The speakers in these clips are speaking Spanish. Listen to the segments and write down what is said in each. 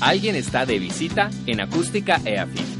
Alguien está de visita en Acústica EAFIT.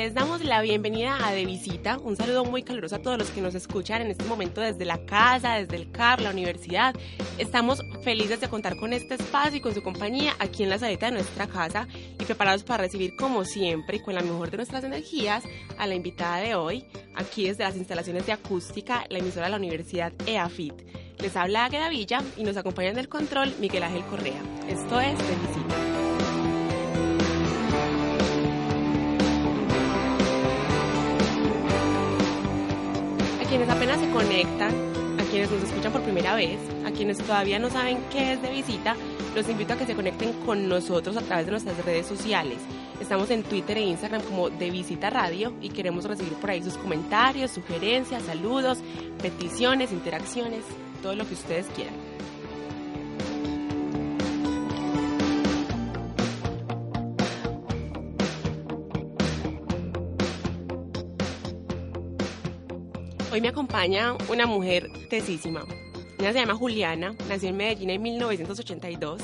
Les damos la bienvenida a De Visita. Un saludo muy caluroso a todos los que nos escuchan en este momento desde la casa, desde el CAR, la universidad. Estamos felices de contar con este espacio y con su compañía aquí en la salita de nuestra casa y preparados para recibir como siempre y con la mejor de nuestras energías a la invitada de hoy, aquí desde las instalaciones de acústica, la emisora de la Universidad EAFIT. Les habla Águeda Villa y nos acompaña en el control Miguel Ángel Correa. Esto es De Visita. Quienes apenas se conectan, a quienes nos escuchan por primera vez, a quienes todavía no saben qué es de visita, los invito a que se conecten con nosotros a través de nuestras redes sociales. Estamos en Twitter e Instagram como de Visita Radio y queremos recibir por ahí sus comentarios, sugerencias, saludos, peticiones, interacciones, todo lo que ustedes quieran. Hoy me acompaña una mujer tesísima. Ella se llama Juliana, nació en Medellín en 1982.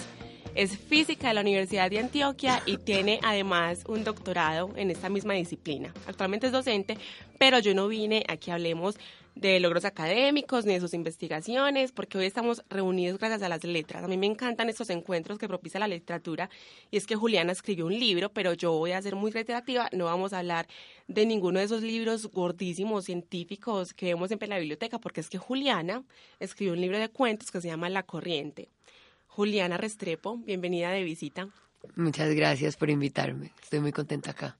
Es física de la Universidad de Antioquia y tiene además un doctorado en esta misma disciplina. Actualmente es docente, pero yo no vine a que hablemos de logros académicos ni de sus investigaciones, porque hoy estamos reunidos gracias a las letras. A mí me encantan estos encuentros que propicia la literatura y es que Juliana escribió un libro, pero yo voy a ser muy reiterativa, no vamos a hablar de ninguno de esos libros gordísimos científicos que vemos en la biblioteca, porque es que Juliana escribió un libro de cuentos que se llama La Corriente. Juliana Restrepo, bienvenida de visita. Muchas gracias por invitarme, estoy muy contenta acá.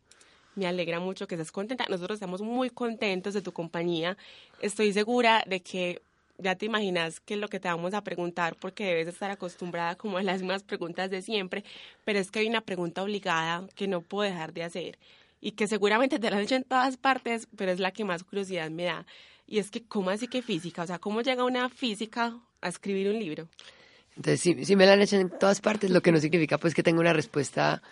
Me alegra mucho que estés contenta. Nosotros estamos muy contentos de tu compañía. Estoy segura de que ya te imaginas qué es lo que te vamos a preguntar porque debes estar acostumbrada como a las mismas preguntas de siempre, pero es que hay una pregunta obligada que no puedo dejar de hacer y que seguramente te la han hecho en todas partes, pero es la que más curiosidad me da. Y es que, ¿cómo así que física? O sea, ¿cómo llega una física a escribir un libro? Entonces, si, si me la han hecho en todas partes, lo que no significa pues que tengo una respuesta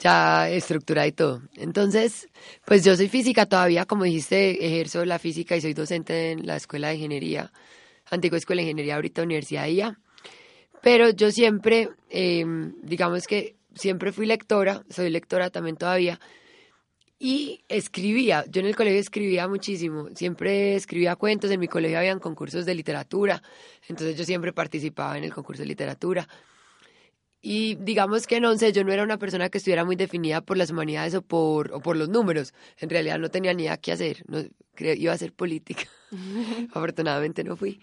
ya estructurada y todo. Entonces, pues yo soy física todavía, como dijiste, ejerzo la física y soy docente en la Escuela de Ingeniería, antigua Escuela de Ingeniería, ahorita Universidad de IA. Pero yo siempre, em, digamos que siempre fui lectora, soy lectora también todavía, y escribía. Yo en el colegio escribía muchísimo, siempre escribía cuentos, en mi colegio habían concursos de literatura, entonces yo siempre participaba en el concurso de literatura. Y digamos que no sé, yo no era una persona que estuviera muy definida por las humanidades o por, o por los números. En realidad no tenía ni idea qué hacer. No, creo, iba a ser política. Afortunadamente no fui.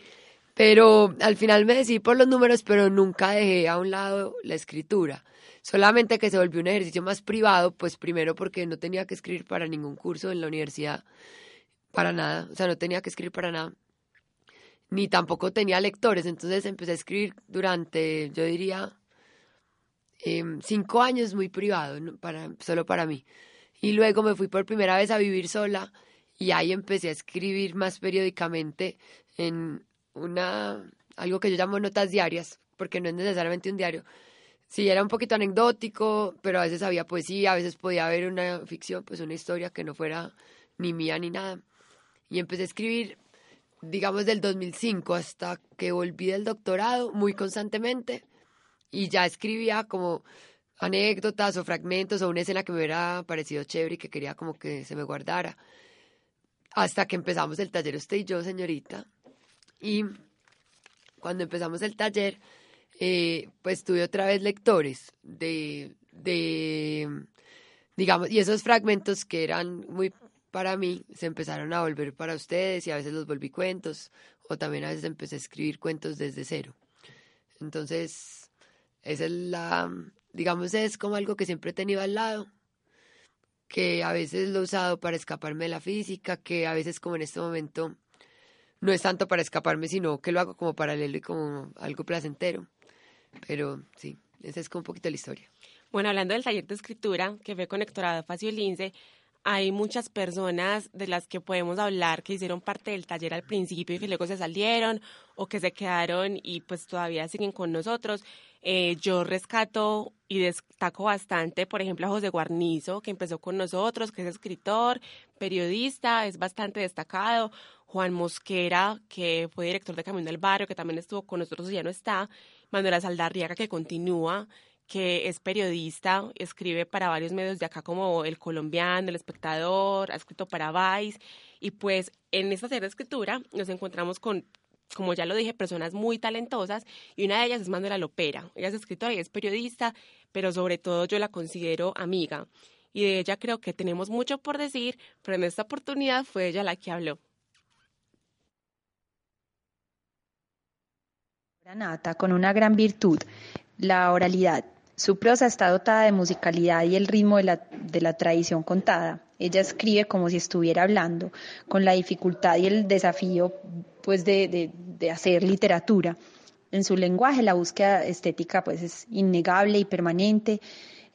Pero al final me decidí por los números, pero nunca dejé a un lado la escritura. Solamente que se volvió un ejercicio más privado, pues primero porque no tenía que escribir para ningún curso en la universidad, para nada. O sea, no tenía que escribir para nada. Ni tampoco tenía lectores. Entonces empecé a escribir durante, yo diría, Em, cinco años muy privado, para, solo para mí. Y luego me fui por primera vez a vivir sola y ahí empecé a escribir más periódicamente en una algo que yo llamo notas diarias, porque no es necesariamente un diario. Sí, era un poquito anecdótico, pero a veces había poesía, a veces podía haber una ficción, pues una historia que no fuera ni mía ni nada. Y empecé a escribir, digamos, del 2005 hasta que volví del doctorado muy constantemente y ya escribía como anécdotas o fragmentos o una escena que me hubiera parecido chévere y que quería como que se me guardara. Hasta que empezamos el taller usted y yo, señorita. Y cuando empezamos el taller, eh, pues tuve otra vez lectores de, de, digamos, y esos fragmentos que eran muy para mí se empezaron a volver para ustedes y a veces los volví cuentos o también a veces empecé a escribir cuentos desde cero. Entonces, esa es la, digamos, es como algo que siempre he tenido al lado, que a veces lo he usado para escaparme de la física, que a veces como en este momento no es tanto para escaparme, sino que lo hago como paralelo y como algo placentero. Pero sí, esa es como un poquito la historia. Bueno, hablando del taller de escritura que fue con Hector Facio Lince, hay muchas personas de las que podemos hablar que hicieron parte del taller al principio y luego se salieron o que se quedaron y pues todavía siguen con nosotros. Eh, yo rescato y destaco bastante, por ejemplo, a José Guarnizo, que empezó con nosotros, que es escritor, periodista, es bastante destacado. Juan Mosquera, que fue director de Camino del Barrio, que también estuvo con nosotros y ya no está. Manuela Saldarriaga, que continúa que es periodista, escribe para varios medios de acá como El Colombiano, El Espectador, ha escrito para Vice y pues en esta serie de escritura nos encontramos con, como ya lo dije, personas muy talentosas y una de ellas es Manuela Lopera. Ella es escritora y es periodista, pero sobre todo yo la considero amiga y de ella creo que tenemos mucho por decir, pero en esta oportunidad fue ella la que habló. Nata, con una gran virtud, la oralidad. Su prosa está dotada de musicalidad y el ritmo de la, de la tradición contada. Ella escribe como si estuviera hablando, con la dificultad y el desafío pues de, de, hacer literatura. En su lenguaje la búsqueda estética pues es innegable y permanente,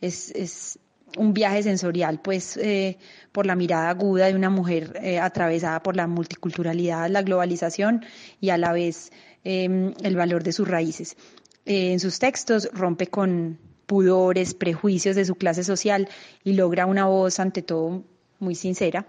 es, es un viaje sensorial pues eh, por la mirada aguda de una mujer eh, atravesada por la multiculturalidad, la globalización y a la vez eh, el valor de sus raíces. en sus textos rompe con pudores, prejuicios de su clase social y logra una voz ante todo muy sincera.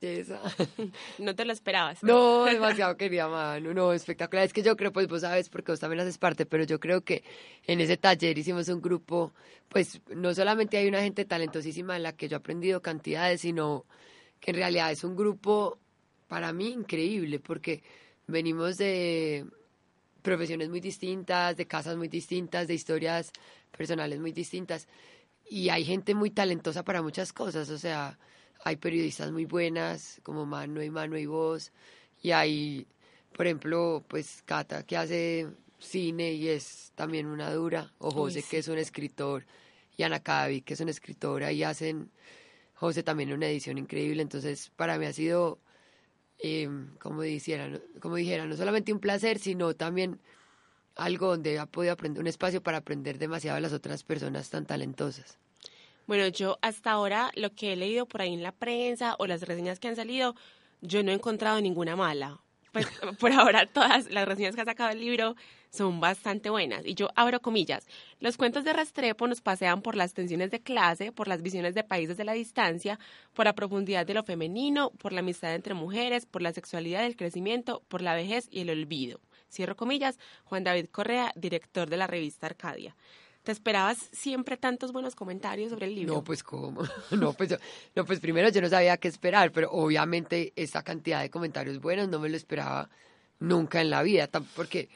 Esa. No te lo esperabas. No, demasiado querida mano, no, espectacular. Es que yo creo, pues vos sabes, porque vos también haces parte, pero yo creo que en ese taller hicimos un grupo, pues no solamente hay una gente talentosísima en la que yo he aprendido cantidades, sino que en realidad es un grupo para mí increíble, porque venimos de, profesiones muy distintas, de casas muy distintas, de historias personales muy distintas. Y hay gente muy talentosa para muchas cosas, o sea, hay periodistas muy buenas como Mano y Mano y Voz, y hay, por ejemplo, pues Cata que hace cine y es también una dura, o José que es un escritor, y Ana Cavi que es una escritora, y hacen, José también una edición increíble, entonces para mí ha sido eh, como, dijera, como dijera, no solamente un placer, sino también algo donde ha podido aprender, un espacio para aprender demasiado de las otras personas tan talentosas. Bueno, yo hasta ahora lo que he leído por ahí en la prensa o las reseñas que han salido, yo no he encontrado ninguna mala. Pues por ahora todas las reseñas que ha sacado el libro son bastante buenas. Y yo abro comillas. Los cuentos de Restrepo nos pasean por las tensiones de clase, por las visiones de países de la distancia, por la profundidad de lo femenino, por la amistad entre mujeres, por la sexualidad del crecimiento, por la vejez y el olvido. Cierro comillas, Juan David Correa, director de la revista Arcadia. ¿Te esperabas siempre tantos buenos comentarios sobre el libro? No, pues cómo. No, pues, no, pues primero yo no sabía qué esperar, pero obviamente esta cantidad de comentarios buenos no me lo esperaba nunca en la vida, porque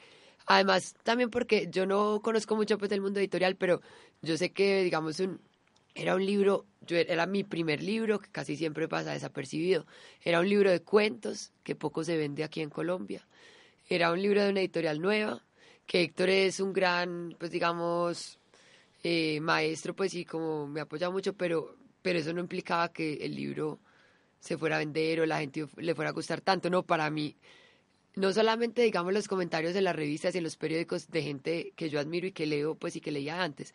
Además, también porque yo no conozco mucho pues del mundo editorial, pero yo sé que, digamos, un, era un libro, yo era mi primer libro, que casi siempre pasa desapercibido. Era un libro de cuentos, que poco se vende aquí en Colombia. Era un libro de una editorial nueva, que Héctor es un gran, pues digamos, eh, maestro, pues sí, como me apoya mucho, pero, pero eso no implicaba que el libro se fuera a vender o la gente le fuera a gustar tanto. No, para mí no solamente digamos los comentarios de las revistas y en los periódicos de gente que yo admiro y que leo pues y que leía antes,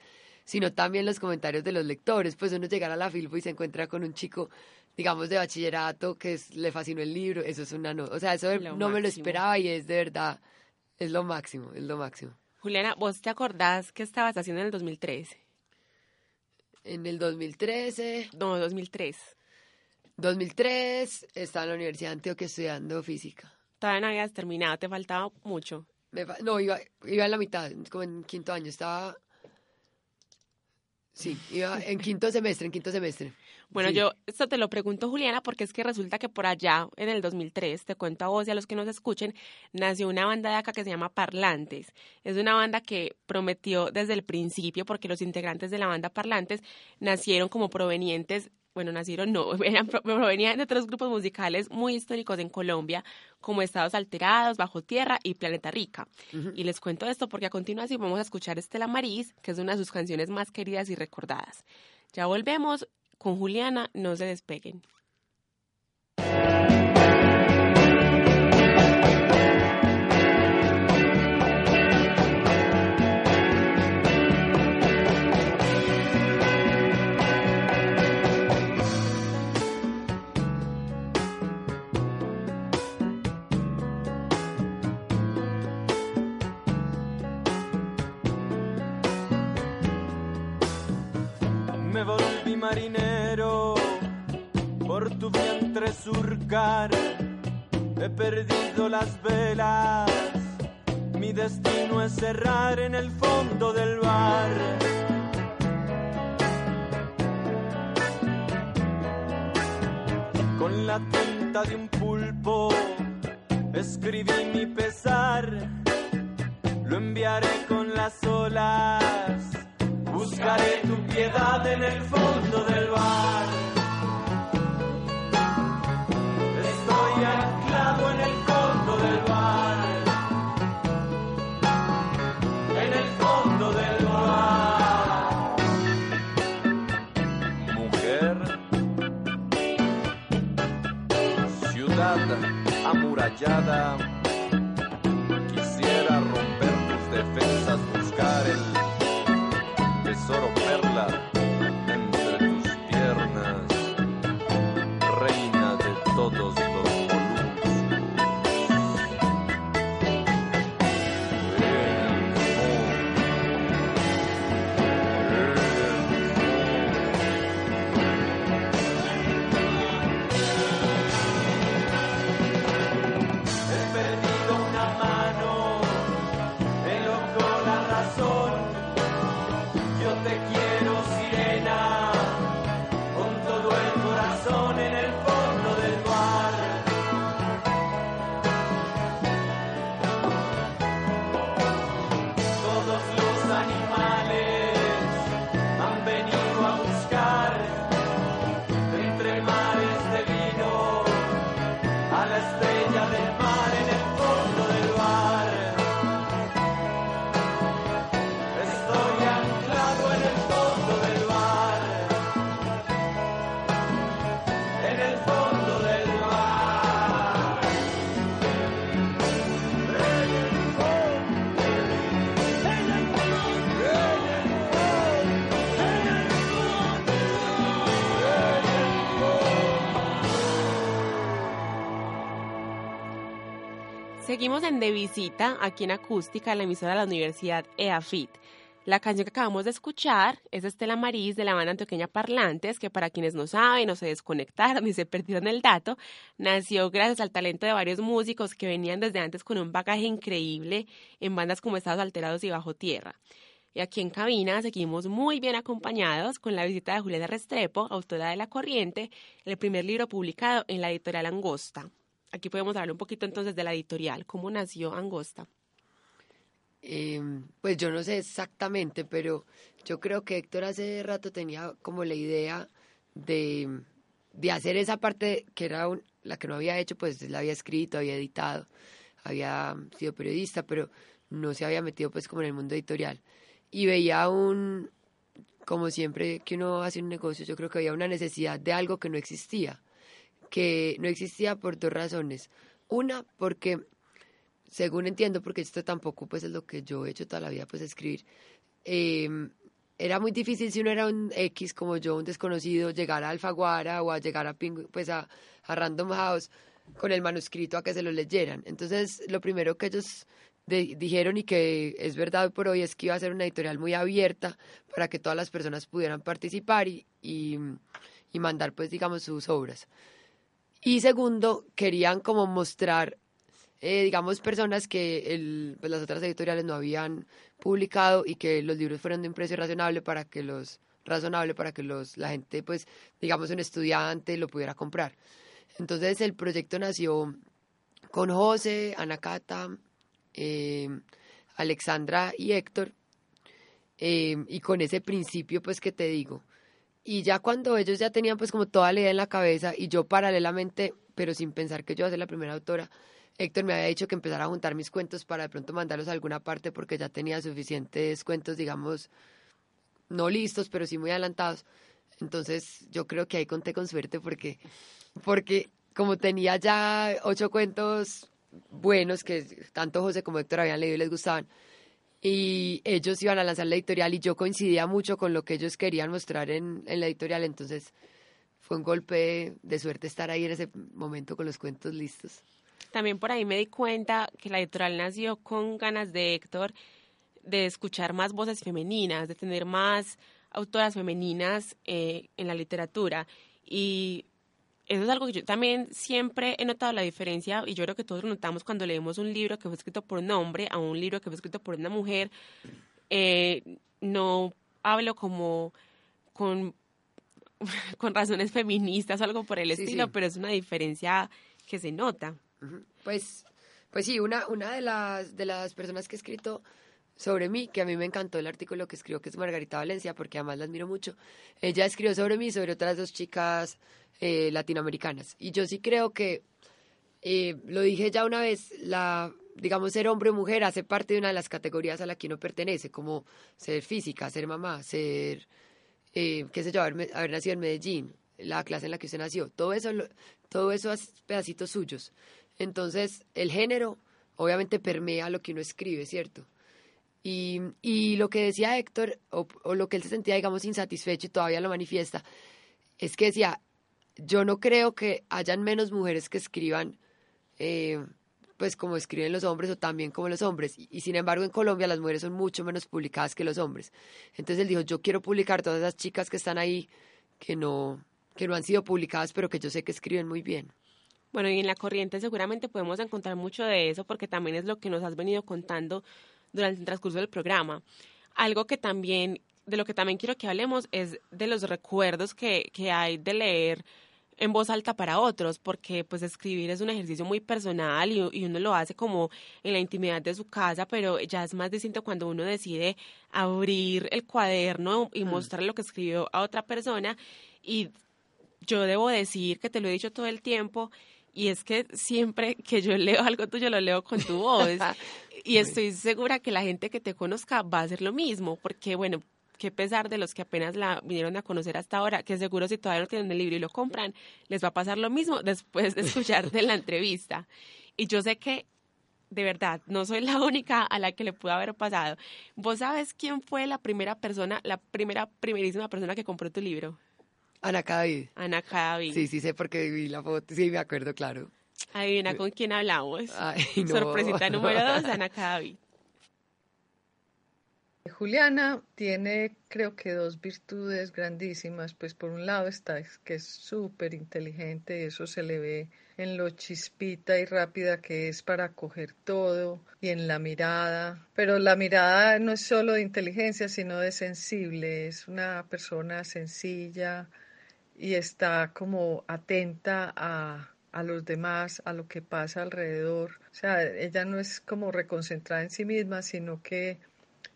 sino también los comentarios de los lectores, pues uno llegar a la Filbo y se encuentra con un chico digamos de bachillerato que le fascinó el libro, eso es una no, o sea, eso no me lo esperaba y es de verdad es lo máximo, es lo máximo. Juliana, ¿vos te acordás qué estabas haciendo en el 2013? En el 2013. No, 2003. 2003 estaba en la Universidad de Antioquia estudiando física. Todavía no habías terminado, te faltaba mucho. no, iba, iba en la mitad, como en quinto año, estaba... Sí, iba en quinto semestre, en quinto semestre. Bueno, yo esto te lo pregunto, Juliana, porque es que resulta que por allá, en el 2003, te cuento a vos y a los que nos escuchen, nació una banda de acá que se llama Parlantes. Es una banda que prometió desde el principio, porque los integrantes de la banda Parlantes nacieron como provenientes bueno, nacieron no, provenían de otros grupos musicales muy históricos en Colombia, como Estados Alterados, Bajo Tierra y Planeta Rica. Y les cuento esto porque a continuación vamos a escuchar Estela Maris, que es una de sus canciones más queridas y recordadas. Ya volvemos con Juliana, no se despeguen. Marinero por tu vientre surcar. He perdido las velas, mi destino es cerrar en el fondo del bar. Con la tinta de un pulpo escribí mi pesar, lo enviaré con las olas, buscaré tu piedad en el fondo del bar. Estoy anclado en el fondo del bar, en el fondo del bar. Mujer, ciudad amurallada, Seguimos en De Visita, aquí en Acústica, la emisora de la Universidad EAFIT. La canción que acabamos de escuchar es Estela Maris de la banda antioqueña Parlantes, que para quienes no saben o se desconectaron y se perdieron el dato, nació gracias al talento de varios músicos que venían desde antes con un bagaje increíble en bandas como Estados Alterados y Bajo Tierra. Y aquí en cabina seguimos muy bien acompañados con la visita de Juliana Restrepo, autora de La Corriente, el primer libro publicado en la editorial Angosta. Aquí podemos hablar un poquito entonces de la editorial, cómo nació Angosta. Eh, pues yo no sé exactamente, pero yo creo que Héctor hace rato tenía como la idea de, de hacer esa parte que era un- la que no había hecho, pues la había escrito, había editado, había sido periodista, pero no se había metido pues como en el mundo editorial. Y veía un, como siempre que uno hace un negocio, yo creo que había una necesidad de algo que no existía, que no existía por dos razones. Una, porque según entiendo, porque esto tampoco pues es lo que yo he hecho toda la vida, pues escribir, eh, era muy difícil si uno era un X como yo, un desconocido, llegar a Alfaguara o a llegar a, Ping- pues a, a Random House con el manuscrito a que se lo leyeran. Entonces, lo primero que ellos dijeron y que es verdad por hoy es que iba a ser una editorial muy abierta para que todas las personas pudieran participar y, y, y mandar pues digamos sus obras. Y segundo, querían como mostrar eh, digamos, personas que pues las otras editoriales no habían publicado y que los libros fueran de un precio razonable para que los razonable para que los la gente pues digamos un estudiante lo pudiera comprar. Entonces el proyecto nació con José Anacata eh, Alexandra y Héctor eh, y con ese principio pues que te digo y ya cuando ellos ya tenían pues como toda la idea en la cabeza y yo paralelamente pero sin pensar que yo iba a ser la primera autora Héctor me había dicho que empezara a juntar mis cuentos para de pronto mandarlos a alguna parte porque ya tenía suficientes cuentos, digamos, no listos, pero sí muy adelantados. Entonces yo creo que ahí conté con suerte porque, porque como tenía ya ocho cuentos buenos que tanto José como Héctor habían leído y les gustaban, y ellos iban a lanzar la editorial y yo coincidía mucho con lo que ellos querían mostrar en, en la editorial, entonces fue un golpe de suerte estar ahí en ese momento con los cuentos listos. También por ahí me di cuenta que la editorial nació con ganas de Héctor de escuchar más voces femeninas, de tener más autoras femeninas eh, en la literatura. Y eso es algo que yo también siempre he notado la diferencia y yo creo que todos lo notamos cuando leemos un libro que fue escrito por un hombre a un libro que fue escrito por una mujer. Eh, no hablo como con, con razones feministas o algo por el Sí, estilo, sí. pero es una diferencia que se nota. Pues, pues sí, una, una de las de las personas que ha escrito sobre mí, que a mí me encantó el artículo que escribió, que es Margarita Valencia, porque además la admiro mucho. Ella escribió sobre mí, sobre otras dos chicas eh, latinoamericanas. Y yo sí creo que, eh, lo dije ya una vez, la, digamos, ser hombre o mujer hace parte de una de las categorías a la que uno pertenece, como ser física, ser mamá, ser, eh, qué sé yo, haber, haber nacido en Medellín, la clase en la que usted nació, todo eso, todo eso es pedacitos suyos. Entonces, el género obviamente permea lo que uno escribe, ¿cierto? Y, y lo que decía Héctor, o, o lo que él se sentía, digamos, insatisfecho y todavía lo manifiesta, es que decía, yo no creo que hayan menos mujeres que escriban, eh, pues como escriben los hombres o también como los hombres. Y, y sin embargo, en Colombia las mujeres son mucho menos publicadas que los hombres. Entonces él dijo, yo quiero publicar todas esas chicas que están ahí, que no, que no han sido publicadas, pero que yo sé que escriben muy bien. Bueno, y en la corriente seguramente podemos encontrar mucho de eso porque también es lo que nos has venido contando durante el transcurso del programa. Algo que también, de lo que también quiero que hablemos es de los recuerdos que, que hay de leer en voz alta para otros, porque pues escribir es un ejercicio muy personal y, y uno lo hace como en la intimidad de su casa, pero ya es más distinto cuando uno decide abrir el cuaderno y mostrar lo que escribió a otra persona. Y yo debo decir que te lo he dicho todo el tiempo y es que siempre que yo leo algo tuyo lo leo con tu voz y estoy segura que la gente que te conozca va a hacer lo mismo porque bueno qué pesar de los que apenas la vinieron a conocer hasta ahora que seguro si todavía no tienen el libro y lo compran les va a pasar lo mismo después de escuchar de la entrevista y yo sé que de verdad, no soy la única a la que le pudo haber pasado. ¿Vos sabes quién fue la primera persona, la primera, primerísima persona que compró tu libro? Ana David. Ana Cadavid. Sí, sí sé porque vi la foto, sí me acuerdo, claro. Adivina con quién hablamos. Ay, no. Sorpresita número dos, Ana Cadavid. Juliana tiene creo que dos virtudes grandísimas, pues por un lado está es que es súper inteligente, eso se le ve en lo chispita y rápida que es para coger todo y en la mirada, pero la mirada no es solo de inteligencia, sino de sensible, es una persona sencilla y está como atenta a, a los demás, a lo que pasa alrededor, o sea, ella no es como reconcentrada en sí misma, sino que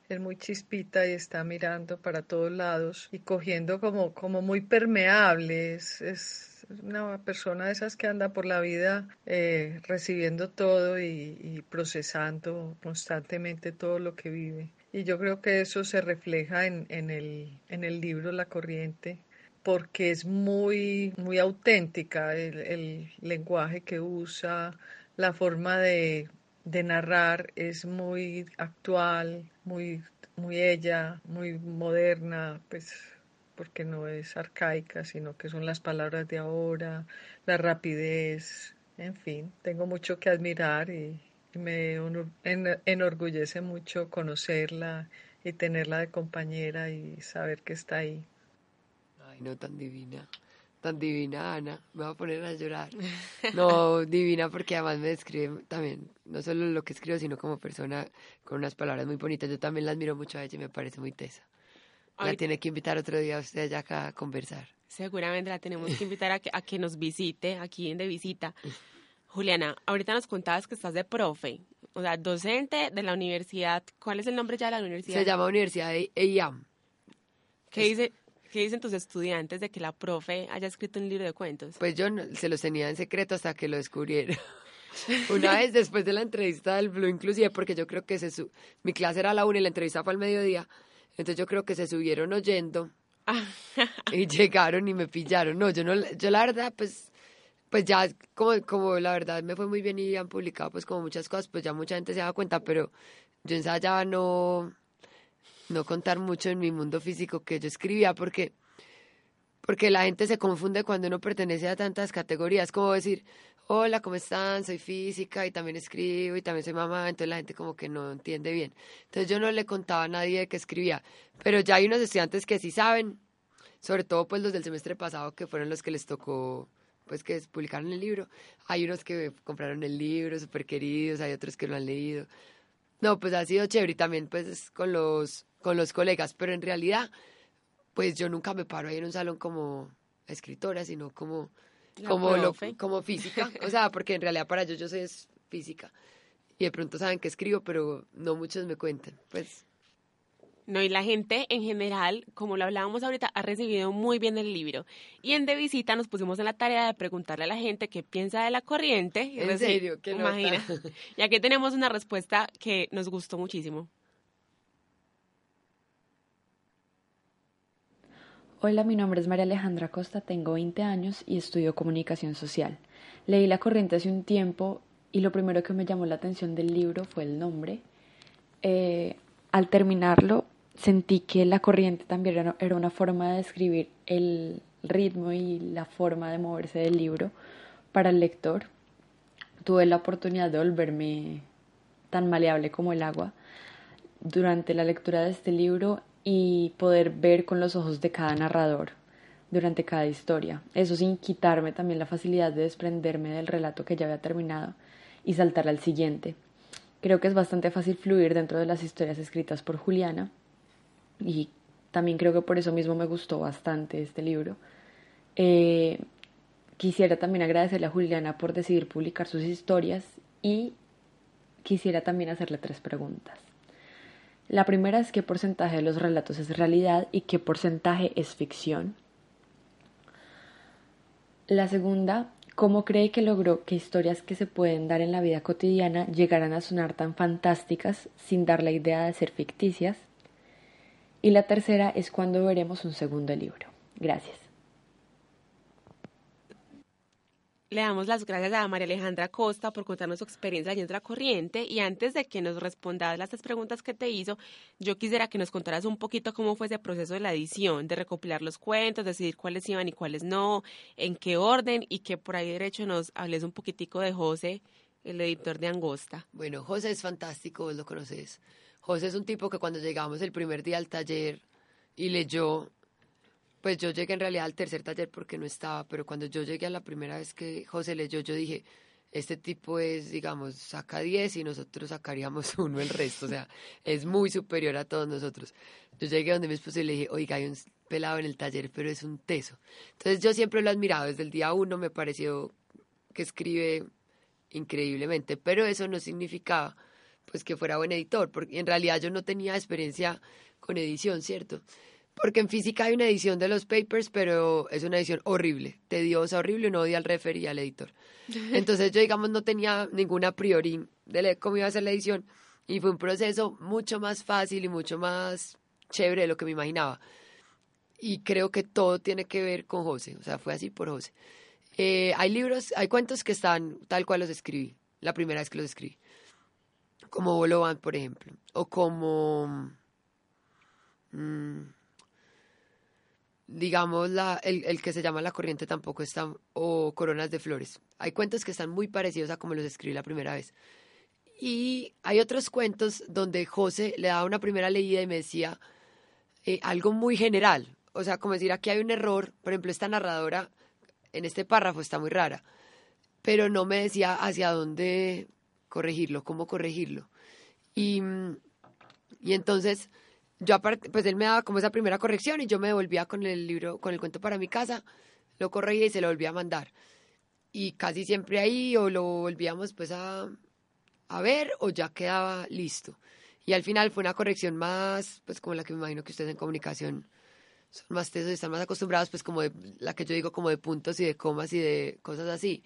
es muy chispita y está mirando para todos lados y cogiendo como, como muy permeable. Es, una persona de esas que anda por la vida eh, recibiendo todo y, y procesando constantemente todo lo que vive. Y yo creo que eso se refleja en, en, el, en el libro La Corriente porque es muy, muy auténtica el, lenguaje que usa, la forma de, narrar es muy actual, muy, muy ella, muy moderna, pues porque no es arcaica, sino que son las palabras de ahora, la rapidez, en fin, tengo mucho que admirar y, y me enorgullece mucho conocerla y tenerla de compañera y saber que está ahí. Ay, no, tan divina. Tan divina, Ana. Me voy a poner a llorar. No, divina porque además me describe también, no solo lo que escribo, sino como persona con unas palabras muy bonitas. Yo también la admiro mucho a ella y me parece muy tesa. La Ay. tiene que invitar otro día a usted allá acá a conversar. Seguramente la tenemos que invitar a que, a que nos visite aquí en De Visita. Juliana, ahorita nos contabas que estás de profe, o sea, docente de la universidad. ¿Cuál es el nombre ya de la universidad? Se llama Universidad de EIAM. ¿Qué, dice, ¿Qué dicen tus estudiantes de que la profe haya escrito un libro de cuentos? Pues yo no- se los tenía en secreto hasta que lo descubrieron. Una vez después de la entrevista del Blue, inclusive, porque yo creo que se su mi clase era a la una y la entrevista fue al mediodía, entonces yo creo que se subieron oyendo y llegaron y me pillaron. No, yo no, yo la verdad, pues, pues ya como, como la verdad me fue muy bien y han publicado pues como muchas cosas, pues ya mucha gente se da cuenta, pero yo ensayaba no, no contar mucho en mi mundo físico que yo escribía porque porque la gente se confunde cuando uno pertenece a tantas categorías, como decir, hola, ¿cómo están? Soy física y también escribo y también soy mamá, entonces la gente como que no entiende bien. Entonces yo no le contaba a nadie que escribía, pero ya hay unos estudiantes que sí saben, sobre todo pues los del semestre pasado que fueron los que les tocó pues que publicaron el libro. Hay unos que compraron el libro, súper queridos, hay otros que lo han leído. No, pues ha sido chévere y también pues con los, con los colegas, pero en realidad pues yo nunca me paro ahí en un salón como escritora, sino como, como, lo, como física. O sea, porque en realidad para ellos yo soy física. Y de pronto saben que escribo, pero no muchos me cuentan. Pues no, y la gente en general, como lo hablábamos ahorita, ha recibido muy bien el libro. Y en De Visita nos pusimos en la tarea de preguntarle a la gente qué piensa de la corriente. ¿En serio? ¿Qué imagina. Y aquí tenemos una respuesta que nos gustó muchísimo. Hola, mi nombre es María Alejandra Costa, tengo 20 años y estudio comunicación social. Leí La Corriente hace un tiempo y lo primero que me llamó la atención del libro fue el nombre. Eh, al terminarlo sentí que la corriente también era una forma de describir el ritmo y la forma de moverse del libro para el lector. Tuve la oportunidad de volverme tan maleable como el agua durante la lectura de este libro y poder ver con los ojos de cada narrador durante cada historia. Eso sin quitarme también la facilidad de desprenderme del relato que ya había terminado y saltar al siguiente. Creo que es bastante fácil fluir dentro de las historias escritas por Juliana y también creo que por eso mismo me gustó bastante este libro. Eh, quisiera también agradecerle a Juliana por decidir publicar sus historias y quisiera también hacerle tres preguntas. La primera es qué porcentaje de los relatos es realidad y qué porcentaje es ficción. La segunda, ¿cómo cree que logró que historias que se pueden dar en la vida cotidiana llegaran a sonar tan fantásticas sin dar la idea de ser ficticias? Y la tercera es cuando veremos un segundo libro. Gracias. Le damos las gracias a María Alejandra Costa por contarnos su experiencia allí en la corriente y antes de que nos respondas las tres preguntas que te hizo, yo quisiera que nos contaras un poquito cómo fue ese proceso de la edición, de recopilar los cuentos, decidir cuáles iban y cuáles no, en qué orden y que por ahí derecho nos hables un poquitico de José, el editor de Angosta. Bueno, José es fantástico, vos lo conoces. José es un tipo que cuando llegamos el primer día al taller y leyó, pues yo llegué en realidad al tercer taller porque no estaba, pero cuando yo llegué a la primera vez que José leyó, yo dije, este tipo es, digamos, saca 10 y nosotros sacaríamos uno el resto, o sea, es muy superior a todos nosotros. Yo llegué donde mi esposo y le dije, oiga, hay un pelado en el taller, pero es un teso. Entonces yo siempre lo he admirado, desde el día uno me pareció que escribe increíblemente, pero eso no significaba pues que fuera buen editor, porque en realidad yo no tenía experiencia con edición, ¿cierto? Porque en física hay una edición de los papers, pero es una edición horrible, tediosa, horrible, uno odia al refer y al editor. Entonces yo, digamos, no tenía ninguna priori de cómo iba a ser la edición y fue un proceso mucho más fácil y mucho más chévere de lo que me imaginaba. Y creo que todo tiene que ver con José, o sea, fue así por José. Eh, hay libros, hay cuentos que están tal cual los escribí, la primera vez que los escribí como Bolovan, por ejemplo, o como, mm, digamos, la, el, el, que se llama La Corriente tampoco está, o Coronas de Flores. Hay cuentos que están muy parecidos a como los escribí la primera vez. Y hay otros cuentos donde José le daba una primera leída y me decía eh, algo muy general. O sea, como decir, aquí hay un error. Por ejemplo, esta narradora en este párrafo está muy rara. Pero no me decía hacia dónde corregirlo, cómo corregirlo. Y, y entonces, yo aparte, pues él me daba como esa primera corrección y yo me devolvía con el libro, con el cuento para mi casa, lo corregía y se lo volvía a mandar. Y casi siempre ahí o lo volvíamos pues a, a ver o ya quedaba listo. Y al final fue una corrección más, pues como la que me imagino que ustedes en comunicación son más tesos y están más acostumbrados, pues como la que yo digo como de puntos y de comas y de cosas así.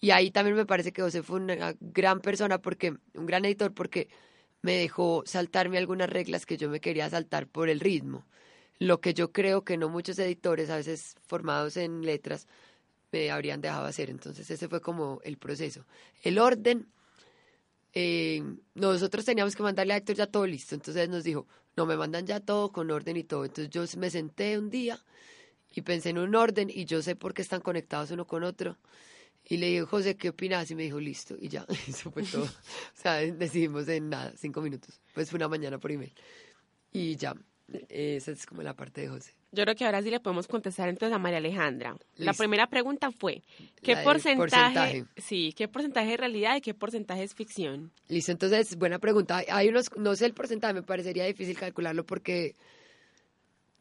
Y ahí también me parece que José fue una gran persona, porque un gran editor, porque me dejó saltarme algunas reglas que yo me quería saltar por el ritmo. Lo que yo creo que no muchos editores, a veces formados en letras, me habrían dejado hacer. Entonces ese fue como el proceso. El orden, eh, nosotros teníamos que mandarle a Héctor ya todo listo. Entonces nos dijo, no, me mandan ya todo con orden y todo. Entonces yo me senté un día y pensé en un orden y yo sé por qué están conectados uno con otro Y le dije, José, ¿qué opinas? Y me dijo, listo. Y ya, eso fue todo. o sea, decidimos en nada, cinco minutos. Pues fue una mañana por email. Y ya, esa es como la parte de José. Yo creo que ahora sí le podemos contestar entonces a María Alejandra. La Listo. primera pregunta fue, ¿qué La porcentaje, porcentaje. sí, qué porcentaje es realidad y qué porcentaje es ficción? Listo, entonces, buena pregunta. Hay unos, no sé el porcentaje, me parecería difícil calcularlo porque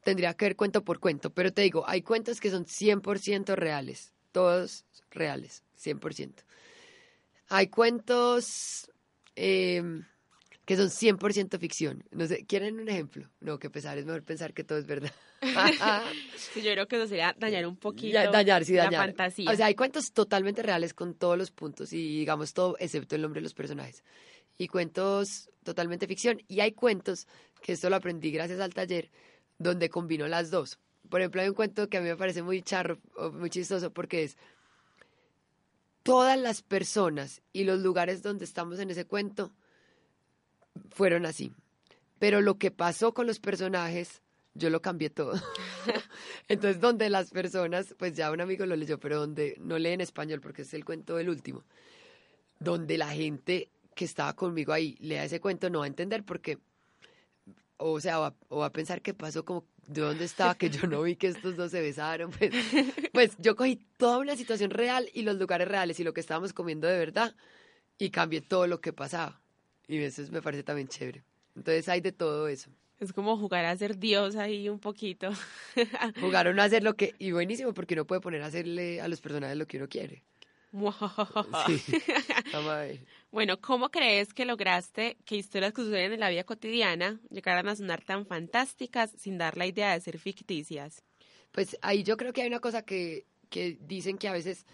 tendría que ver cuento por cuento, pero te digo, hay cuentos que son 100% reales, todos reales, 100%. Hay cuentos eh, que son 100% ficción. No sé, ¿quieren un ejemplo? No, que pesar, es mejor pensar que todo es verdad. Sí, yo creo que eso sería dañar un poquito Ya, dañar, sí, la dañar. fantasía. O sea, hay cuentos totalmente reales con todos los puntos y digamos todo excepto el nombre de los personajes. Y cuentos totalmente ficción. Y hay cuentos, que esto lo aprendí gracias al taller, donde combino las dos. Por ejemplo, hay un cuento que a mí me parece muy charro, muy chistoso, porque es todas las personas y los lugares donde estamos en ese cuento fueron así. Pero lo que pasó con los personajes, yo lo cambié todo. Entonces, donde las personas, pues ya un amigo lo leyó, pero donde no lee en español, porque es el cuento del último, donde la gente que estaba conmigo ahí lea ese cuento no va a entender porque, o sea, o va, o a pensar que pasó como de dónde estaba, que yo no vi que estos dos se besaron. Pues, pues yo cogí toda una situación real y los lugares reales y lo que estábamos comiendo de verdad y cambié todo lo que pasaba. Y eso es- me parece también chévere. Entonces hay de todo eso. Es como jugar a ser Dios ahí un poquito. Jugaron a hacer lo que, y buenísimo porque uno puede poner a hacerle a los personajes lo que uno quiere. Sí. Bueno, ¿cómo crees que lograste que historias que suceden en la vida cotidiana llegaran a sonar tan fantásticas sin dar la idea de ser ficticias? Pues ahí yo creo que hay una cosa que, que dicen que a veces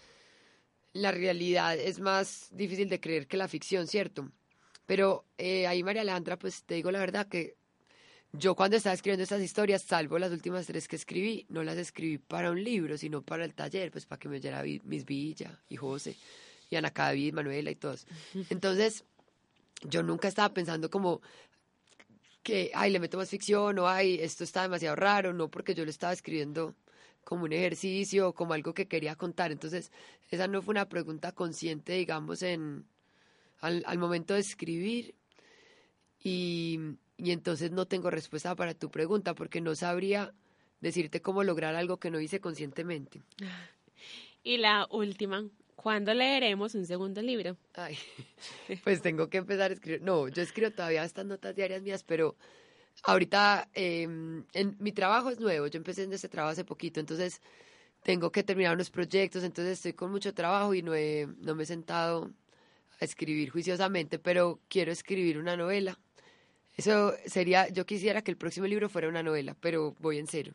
la realidad es más difícil de creer que la ficción, ¿cierto? Pero eh, ahí, María Alejandra, pues te digo la verdad que yo cuando estaba escribiendo estas historias, salvo las últimas tres que escribí, no las escribí para un libro, sino para el taller, pues para que me oyera Miss Villa y José y Ana David, Manuela y todos. Entonces, yo nunca estaba pensando como que, ay, le meto más ficción o, ay, esto está demasiado raro, no porque yo lo estaba escribiendo como un ejercicio, como algo que quería contar. Entonces, esa no fue una pregunta consciente, digamos, en al, al momento de escribir. Y, y entonces no tengo respuesta para tu pregunta porque no sabría decirte cómo lograr algo que no hice conscientemente. Y la última, ¿cuándo leeremos un segundo libro? Ay, pues tengo que empezar a escribir. No, yo escribo todavía estas notas diarias mías, pero ahorita eh, en, mi trabajo es nuevo. Yo empecé en este trabajo hace poquito, entonces tengo que terminar unos proyectos, entonces estoy con mucho trabajo y no, he, no me he sentado a escribir juiciosamente, pero quiero escribir una novela. Eso sería, yo quisiera que el próximo libro fuera una novela, pero voy en cero.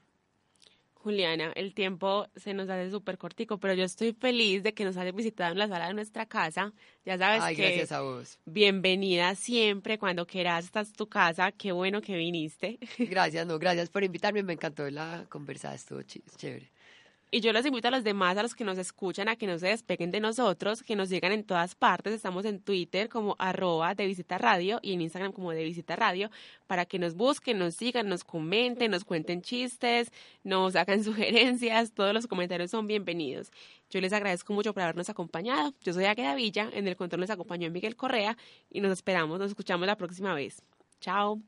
Juliana, el tiempo se nos hace súper cortico, pero yo estoy feliz de que nos hayas visitado en la sala de nuestra casa. Ya sabes Ay, que gracias a vos. bienvenida siempre, cuando quieras, esta es tu casa. Qué bueno que viniste. Gracias, no, gracias por invitarme, me encantó la conversa, estuvo ch- chévere. Y yo los invito a los demás, a los que nos escuchan, a que no se despeguen de nosotros, que nos sigan en todas partes. Estamos en Twitter como arroba de visita y en Instagram como de para que nos busquen, nos sigan, nos comenten, nos cuenten chistes, nos hagan sugerencias. Todos los comentarios son bienvenidos. Yo les agradezco mucho por habernos acompañado. Yo soy Águeda Villa, en el control nos acompañó Miguel Correa y nos esperamos, nos escuchamos la próxima vez. Chao.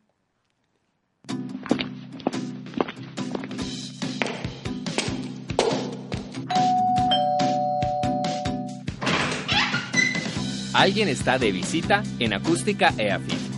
Alguien está de visita en Acústica EAFIT.